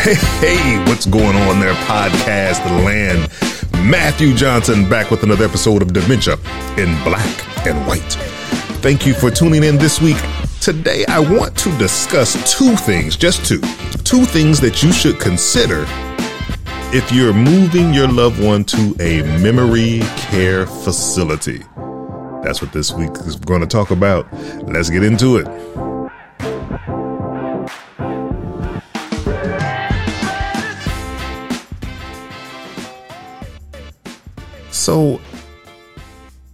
Hey, hey, what's going on there, podcast land? Matthew Johnson back with another episode of Dementia in Black and White. Thank you for tuning in this week. Today, I want to discuss two things, just two, two things that you should consider if you're moving your loved one to a memory care facility. That's what this week is going to talk about. Let's get into it. So,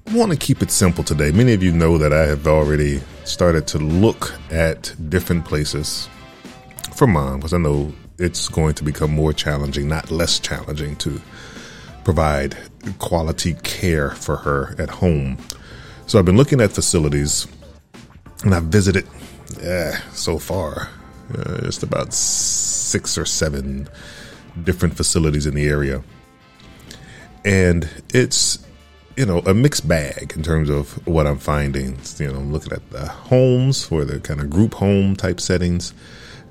I want to keep it simple today. Many of you know that I have already started to look at different places for mom because I know it's going to become more challenging, not less challenging, to provide quality care for her at home. So I've been looking at facilities and I've visited eh, so far uh, just about six or seven different facilities in the area and it's you know a mixed bag in terms of what I'm finding. You know, I'm looking at the homes or the kind of group home type settings,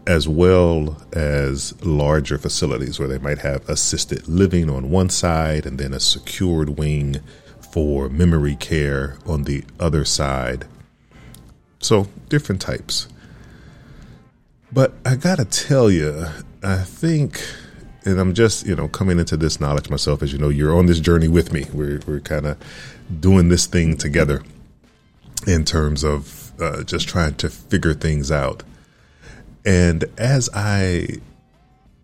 as well as larger facilities where they might have assisted living on one side and then a secured wing for memory care on the other side. So different types. But I gotta tell you, I think and I'm just, you know, coming into this knowledge myself. As you know, you're on this journey with me. We're we're kind of doing this thing together in terms of uh, just trying to figure things out. And as I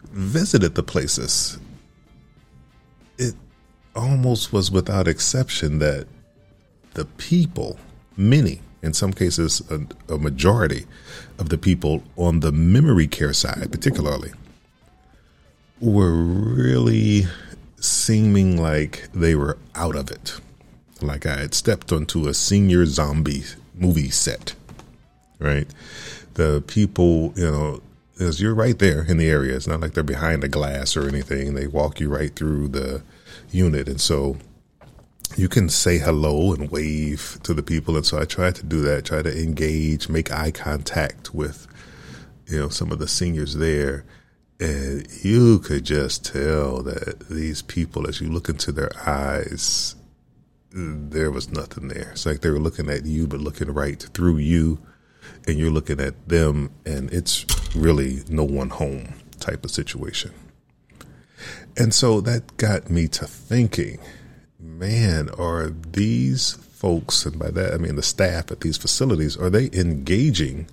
visited the places, it almost was without exception that the people, many, in some cases, a, a majority of the people on the memory care side, particularly, were really seeming like they were out of it. Like I had stepped onto a senior zombie movie set, right? The people, you know, as you're right there in the area. It's not like they're behind a glass or anything. They walk you right through the unit. And so you can say hello and wave to the people. And so I tried to do that, try to engage, make eye contact with, you know, some of the seniors there and you could just tell that these people, as you look into their eyes, there was nothing there. It's like they were looking at you, but looking right through you, and you're looking at them, and it's really no one home type of situation. And so that got me to thinking, man, are these folks, and by that I mean the staff at these facilities, are they engaging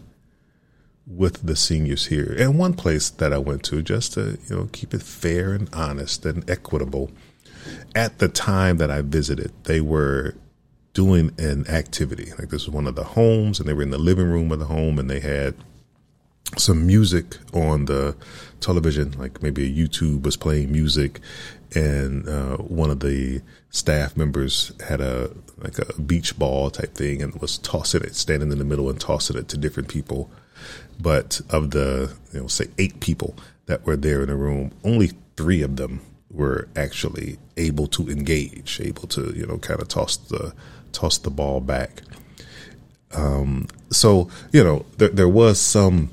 with the seniors here. And one place that I went to just to, you know, keep it fair and honest and equitable. At the time that I visited, they were doing an activity. Like this was one of the homes and they were in the living room of the home and they had some music on the television, like maybe a YouTube was playing music, and uh, one of the staff members had a like a beach ball type thing and was tossing it, standing in the middle and tossing it to different people but of the, you know, say eight people that were there in the room, only three of them were actually able to engage, able to, you know, kind of toss the toss the ball back. Um, so you know, there there was some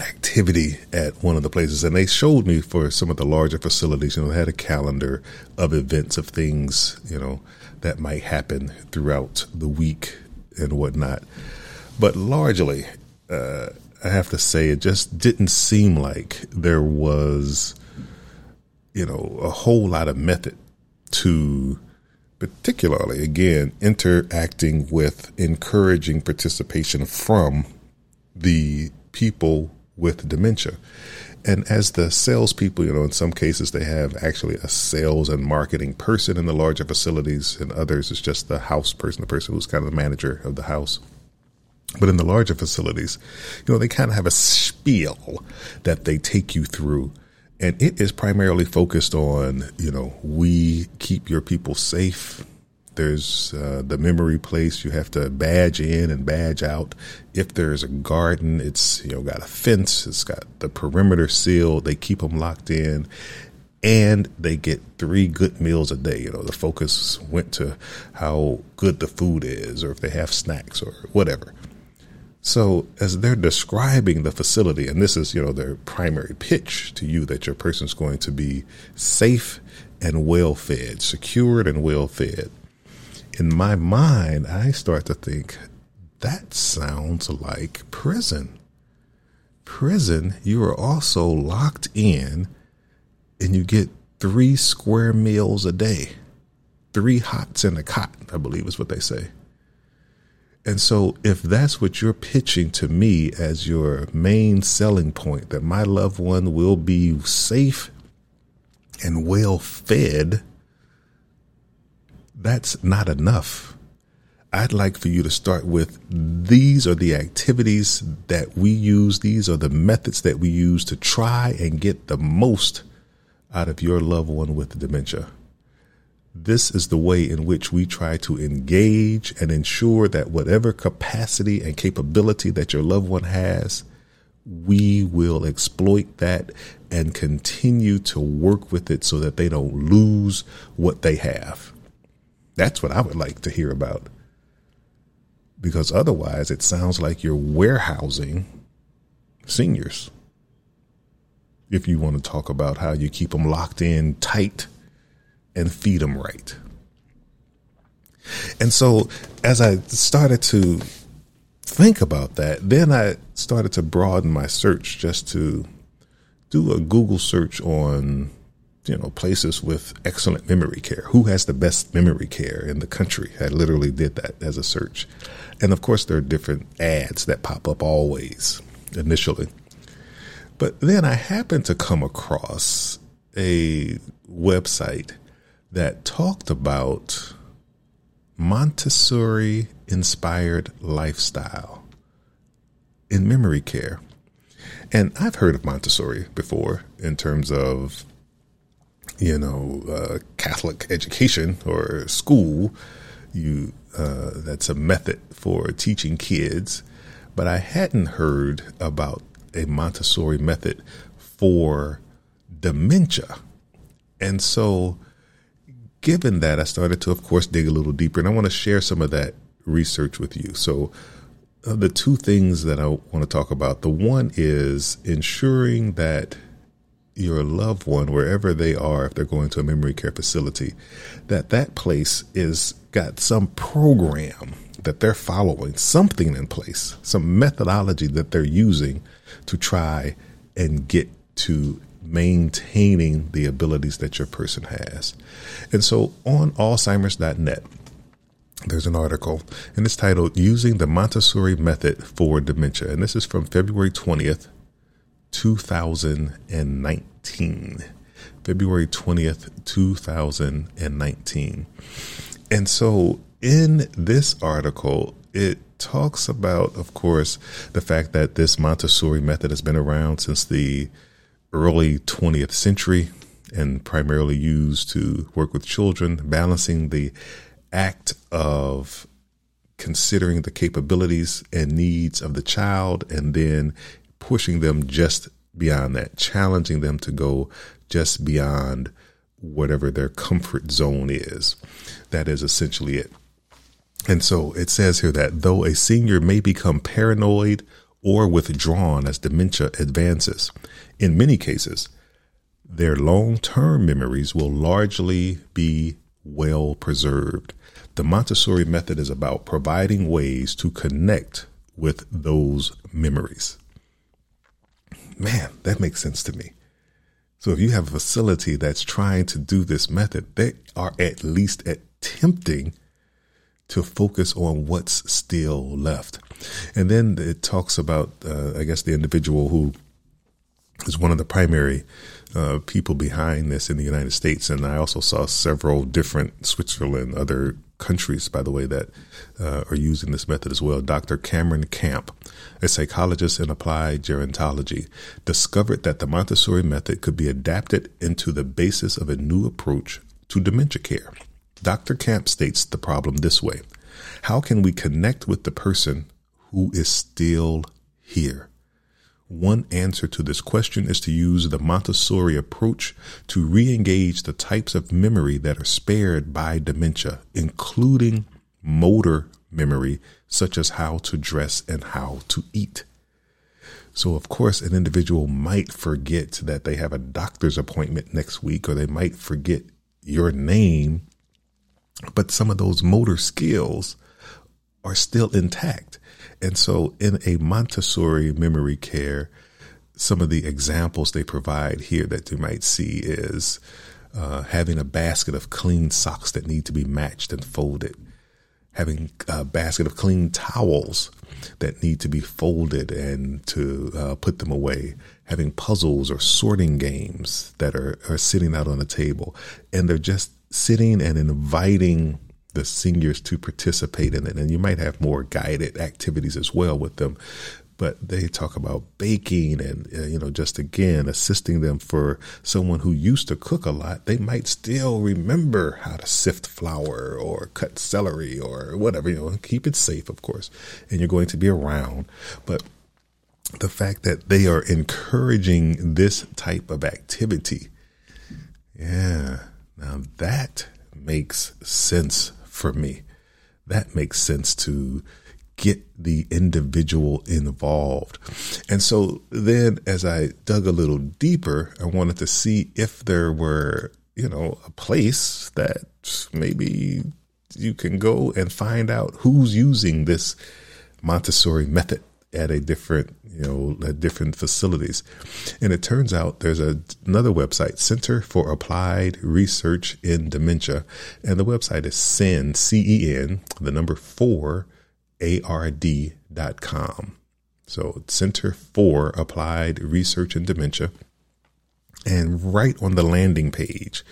activity at one of the places, and they showed me for some of the larger facilities. You know, they had a calendar of events of things, you know, that might happen throughout the week and whatnot. But largely, uh, I have to say, it just didn't seem like there was, you know, a whole lot of method to, particularly again, interacting with, encouraging participation from the people with dementia. And as the salespeople, you know, in some cases they have actually a sales and marketing person in the larger facilities, and others it's just the house person, the person who's kind of the manager of the house. But in the larger facilities, you know, they kind of have a spiel that they take you through. And it is primarily focused on, you know, we keep your people safe. There's uh, the memory place. You have to badge in and badge out. If there's a garden, it's, you know, got a fence. It's got the perimeter sealed. They keep them locked in and they get three good meals a day. You know, the focus went to how good the food is or if they have snacks or whatever. So as they're describing the facility, and this is, you know, their primary pitch to you that your person's going to be safe and well fed, secured and well fed. In my mind, I start to think that sounds like prison. Prison, you are also locked in and you get three square meals a day. Three hots in a cot, I believe is what they say. And so, if that's what you're pitching to me as your main selling point, that my loved one will be safe and well fed, that's not enough. I'd like for you to start with these are the activities that we use, these are the methods that we use to try and get the most out of your loved one with dementia. This is the way in which we try to engage and ensure that whatever capacity and capability that your loved one has, we will exploit that and continue to work with it so that they don't lose what they have. That's what I would like to hear about. Because otherwise, it sounds like you're warehousing seniors. If you want to talk about how you keep them locked in tight and feed them right. And so as I started to think about that, then I started to broaden my search just to do a Google search on, you know, places with excellent memory care. Who has the best memory care in the country? I literally did that as a search. And of course, there are different ads that pop up always initially. But then I happened to come across a website that talked about Montessori inspired lifestyle in memory care. And I've heard of Montessori before in terms of, you know, uh, Catholic education or school. You uh, that's a method for teaching kids, but I hadn't heard about a Montessori method for dementia. And so given that, I started to, of course, dig a little deeper, and I want to share some of that research with you. So, uh, the two things that I want to talk about the one is ensuring that your loved one, wherever they are, if they're going to a memory care facility, that that place is got some program that they're following, something in place, some methodology that they're using to try and get to maintaining the abilities that your person has. And so on Alzheimer's.net, there's an article and it's titled Using the Montessori Method for Dementia. And this is from February 20th, 2019. February 20th, 2019. And so in this article, it talks about, of course, the fact that this Montessori method has been around since the early 20th century and primarily used to work with children, balancing the act of considering the capabilities and needs of the child and then pushing them just beyond that, challenging them to go just beyond whatever their comfort zone is. That is essentially it. And so it says here that though a senior may become paranoid or withdrawn as dementia advances. In many cases, their long term memories will largely be well preserved. The Montessori method is about providing ways to connect with those memories. Man, that makes sense to me. So if you have a facility that's trying to do this method, they are at least attempting to focus on what's still left. And then it talks about, uh, I guess, the individual who is one of the primary uh, people behind this in the United States. And I also saw several different Switzerland, other countries, by the way, that uh, are using this method as well. Dr. Cameron Camp, a psychologist in applied gerontology, discovered that the Montessori method could be adapted into the basis of a new approach to dementia care. Dr. Camp states the problem this way How can we connect with the person who is still here? One answer to this question is to use the Montessori approach to re engage the types of memory that are spared by dementia, including motor memory, such as how to dress and how to eat. So, of course, an individual might forget that they have a doctor's appointment next week, or they might forget your name, but some of those motor skills are still intact. And so, in a Montessori memory care, some of the examples they provide here that you might see is uh, having a basket of clean socks that need to be matched and folded, having a basket of clean towels that need to be folded and to uh, put them away, having puzzles or sorting games that are, are sitting out on the table. And they're just sitting and inviting the seniors to participate in it. And you might have more guided activities as well with them but they talk about baking and uh, you know just again assisting them for someone who used to cook a lot they might still remember how to sift flour or cut celery or whatever you know keep it safe of course and you're going to be around but the fact that they are encouraging this type of activity yeah now that makes sense for me that makes sense to get the individual involved. And so then as I dug a little deeper, I wanted to see if there were, you know, a place that maybe you can go and find out who's using this Montessori method at a different, you know, at different facilities. And it turns out there's a, another website, Center for Applied Research in Dementia. And the website is CEN, C E N, the number four, A R D dot com. So, Center for Applied Research in Dementia. And right on the landing page,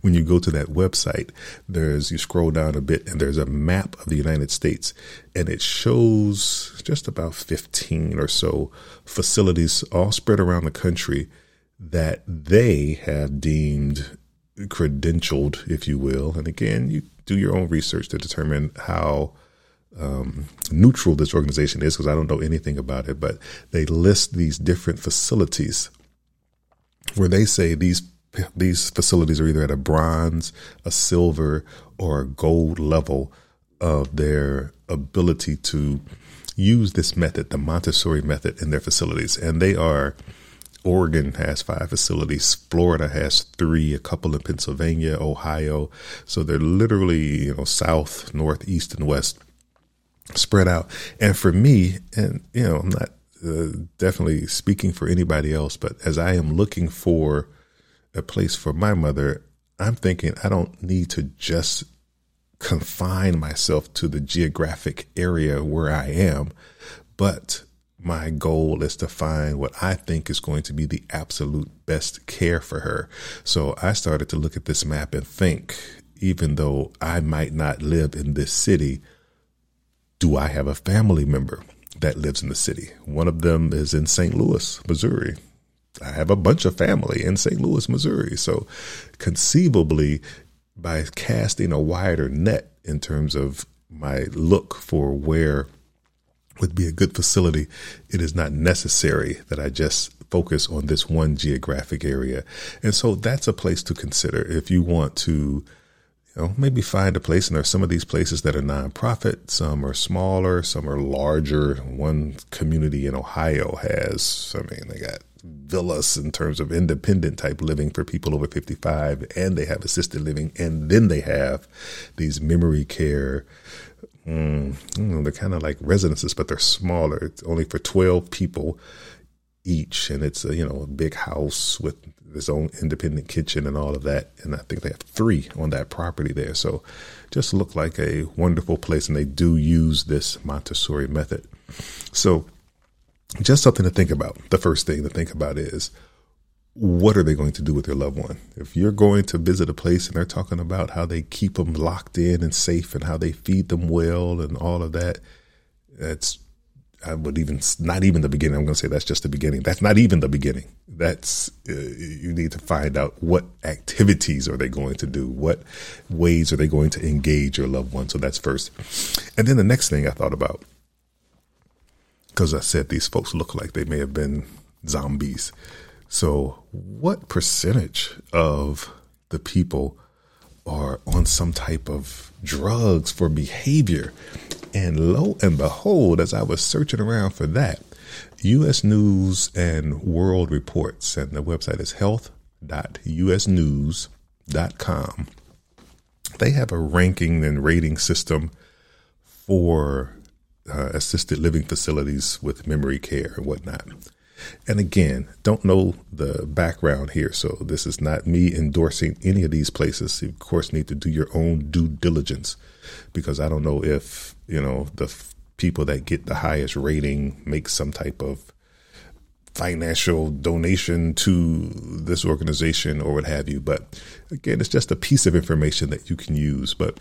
when you go to that website, there's, you scroll down a bit and there's a map of the United States and it shows just about 15 or so facilities all spread around the country that they have deemed credentialed, if you will. And again, you do your own research to determine how um, neutral this organization is because I don't know anything about it, but they list these different facilities where they say these these facilities are either at a bronze, a silver, or a gold level of their ability to use this method, the Montessori method, in their facilities, and they are. Oregon has five facilities. Florida has three, a couple in Pennsylvania, Ohio. So they're literally, you know, south, north, east, and west spread out. And for me, and you know, I'm not uh, definitely speaking for anybody else, but as I am looking for a place for my mother, I'm thinking I don't need to just confine myself to the geographic area where I am, but my goal is to find what I think is going to be the absolute best care for her. So I started to look at this map and think, even though I might not live in this city, do I have a family member that lives in the city? One of them is in St. Louis, Missouri. I have a bunch of family in St. Louis, Missouri. So conceivably, by casting a wider net in terms of my look for where would be a good facility, it is not necessary that I just focus on this one geographic area. And so that's a place to consider if you want to you know, maybe find a place. And there's some of these places that are nonprofit. Some are smaller. Some are larger. One community in Ohio has, I mean, they got villas in terms of independent type living for people over 55 and they have assisted living and then they have these memory care mm, know, they're kind of like residences but they're smaller it's only for 12 people each and it's a you know a big house with its own independent kitchen and all of that. And I think they have three on that property there. So just look like a wonderful place. And they do use this Montessori method. So just something to think about. The first thing to think about is what are they going to do with their loved one? If you're going to visit a place and they're talking about how they keep them locked in and safe and how they feed them well and all of that, that's I would even not even the beginning. I'm going to say that's just the beginning. That's not even the beginning. That's uh, you need to find out what activities are they going to do, what ways are they going to engage your loved one. So that's first, and then the next thing I thought about because I said these folks look like they may have been zombies. So what percentage of the people are on some type of drugs for behavior And lo and behold, as I was searching around for that, U.S. News and World Reports, and the website is health.usnews.com. They have a ranking and rating system for uh, assisted living facilities with memory care and whatnot. And again, don't know the background here, so this is not me endorsing any of these places. You, of course, need to do your own due diligence because I don't know if you know the f- people that get the highest rating make some type of financial donation to this organization or what have you. But again, it's just a piece of information that you can use. But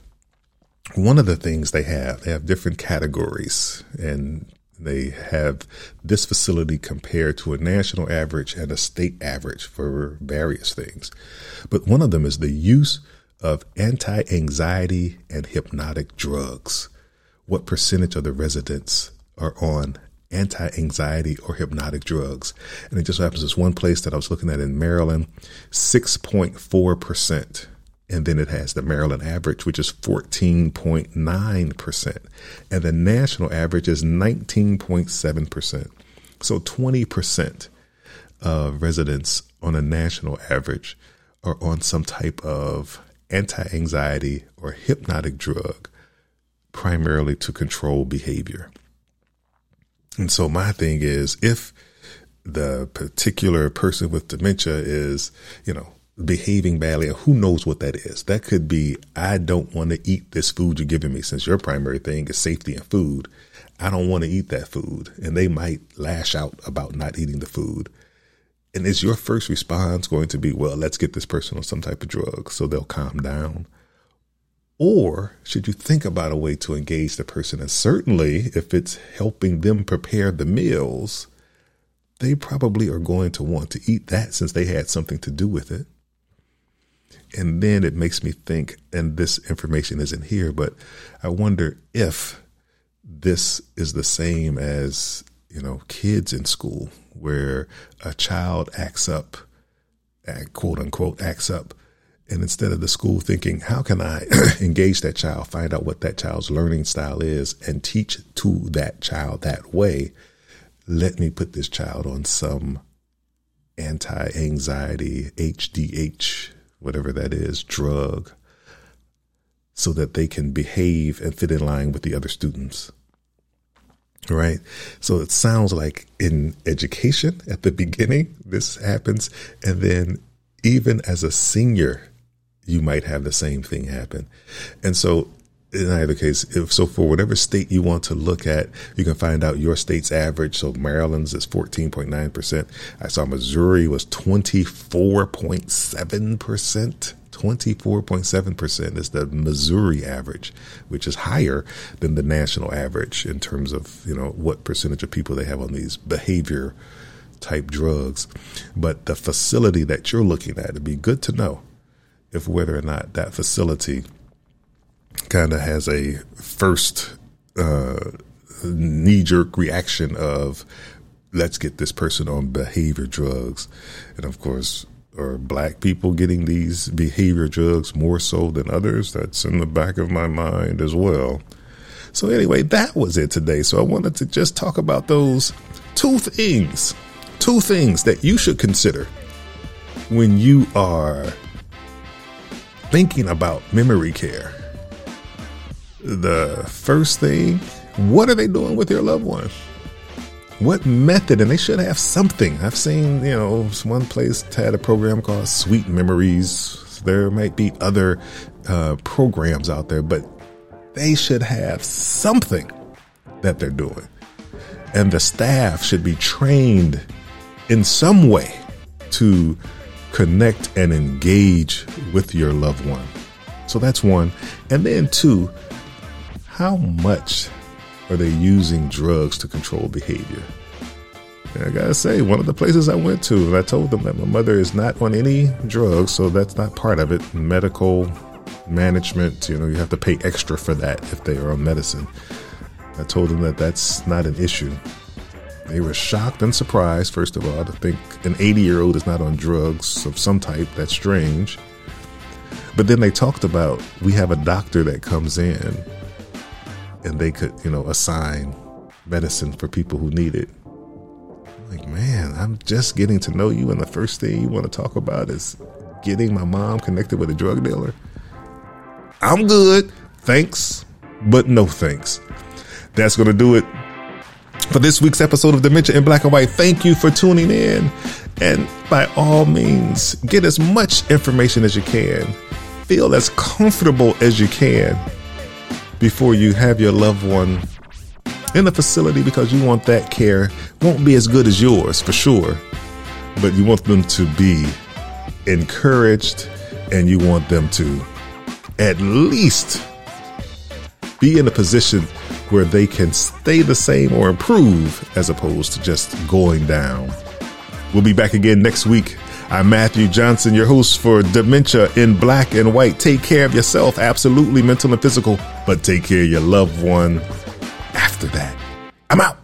one of the things they have, they have different categories and they have this facility compared to a national average and a state average for various things. But one of them is the use of anti anxiety and hypnotic drugs. What percentage of the residents are on anti anxiety or hypnotic drugs? And it just happens this one place that I was looking at in Maryland 6.4%. And then it has the Maryland average, which is 14.9%. And the national average is 19.7%. So 20% of residents on a national average are on some type of anti anxiety or hypnotic drug, primarily to control behavior. And so my thing is if the particular person with dementia is, you know, behaving badly, or who knows what that is? That could be, I don't want to eat this food you're giving me since your primary thing is safety and food. I don't want to eat that food. And they might lash out about not eating the food. And is your first response going to be, well, let's get this person on some type of drug so they'll calm down? Or should you think about a way to engage the person? And certainly, if it's helping them prepare the meals, they probably are going to want to eat that since they had something to do with it. And then it makes me think, and this information isn't here, but I wonder if this is the same as, you know, kids in school where a child acts up, quote unquote, acts up. And instead of the school thinking, how can I engage that child, find out what that child's learning style is, and teach to that child that way, let me put this child on some anti anxiety, HDH, whatever that is, drug, so that they can behave and fit in line with the other students. Right. So it sounds like in education at the beginning, this happens. And then even as a senior, you might have the same thing happen. And so in either case, if so for whatever state you want to look at, you can find out your state's average. So Maryland's is 14.9%. I saw Missouri was 24.7%. 24.7% is the Missouri average, which is higher than the national average in terms of, you know, what percentage of people they have on these behavior type drugs. But the facility that you're looking at, it'd be good to know if whether or not that facility kind of has a first uh, knee jerk reaction of let's get this person on behavior drugs. And of course, are black people getting these behavior drugs more so than others? That's in the back of my mind as well. So, anyway, that was it today. So, I wanted to just talk about those two things, two things that you should consider when you are thinking about memory care. The first thing, what are they doing with their loved one? what method, and they should have something. I've seen, you know, one place had a program called Sweet Memories. There might be other uh, programs out there, but they should have something that they're doing. And the staff should be trained in some way to connect and engage with your loved one. So that's one. And then two, how much are they using drugs to control behavior? And I gotta say, one of the places I went to, and I told them that my mother is not on any drugs, so that's not part of it. Medical management, you know, you have to pay extra for that if they are on medicine. I told them that that's not an issue. They were shocked and surprised, first of all, to think an 80 year old is not on drugs of some type. That's strange. But then they talked about we have a doctor that comes in and they could, you know, assign medicine for people who need it. Like, man, I'm just getting to know you, and the first thing you want to talk about is getting my mom connected with a drug dealer. I'm good. Thanks, but no thanks. That's going to do it for this week's episode of Dementia in Black and White. Thank you for tuning in. And by all means, get as much information as you can. Feel as comfortable as you can before you have your loved one in the facility because you want that care won't be as good as yours for sure, but you want them to be encouraged and you want them to at least be in a position where they can stay the same or improve as opposed to just going down. We'll be back again next week. I'm Matthew Johnson, your host for Dementia in Black and White. Take care of yourself, absolutely mental and physical, but take care of your loved one after that. I'm out.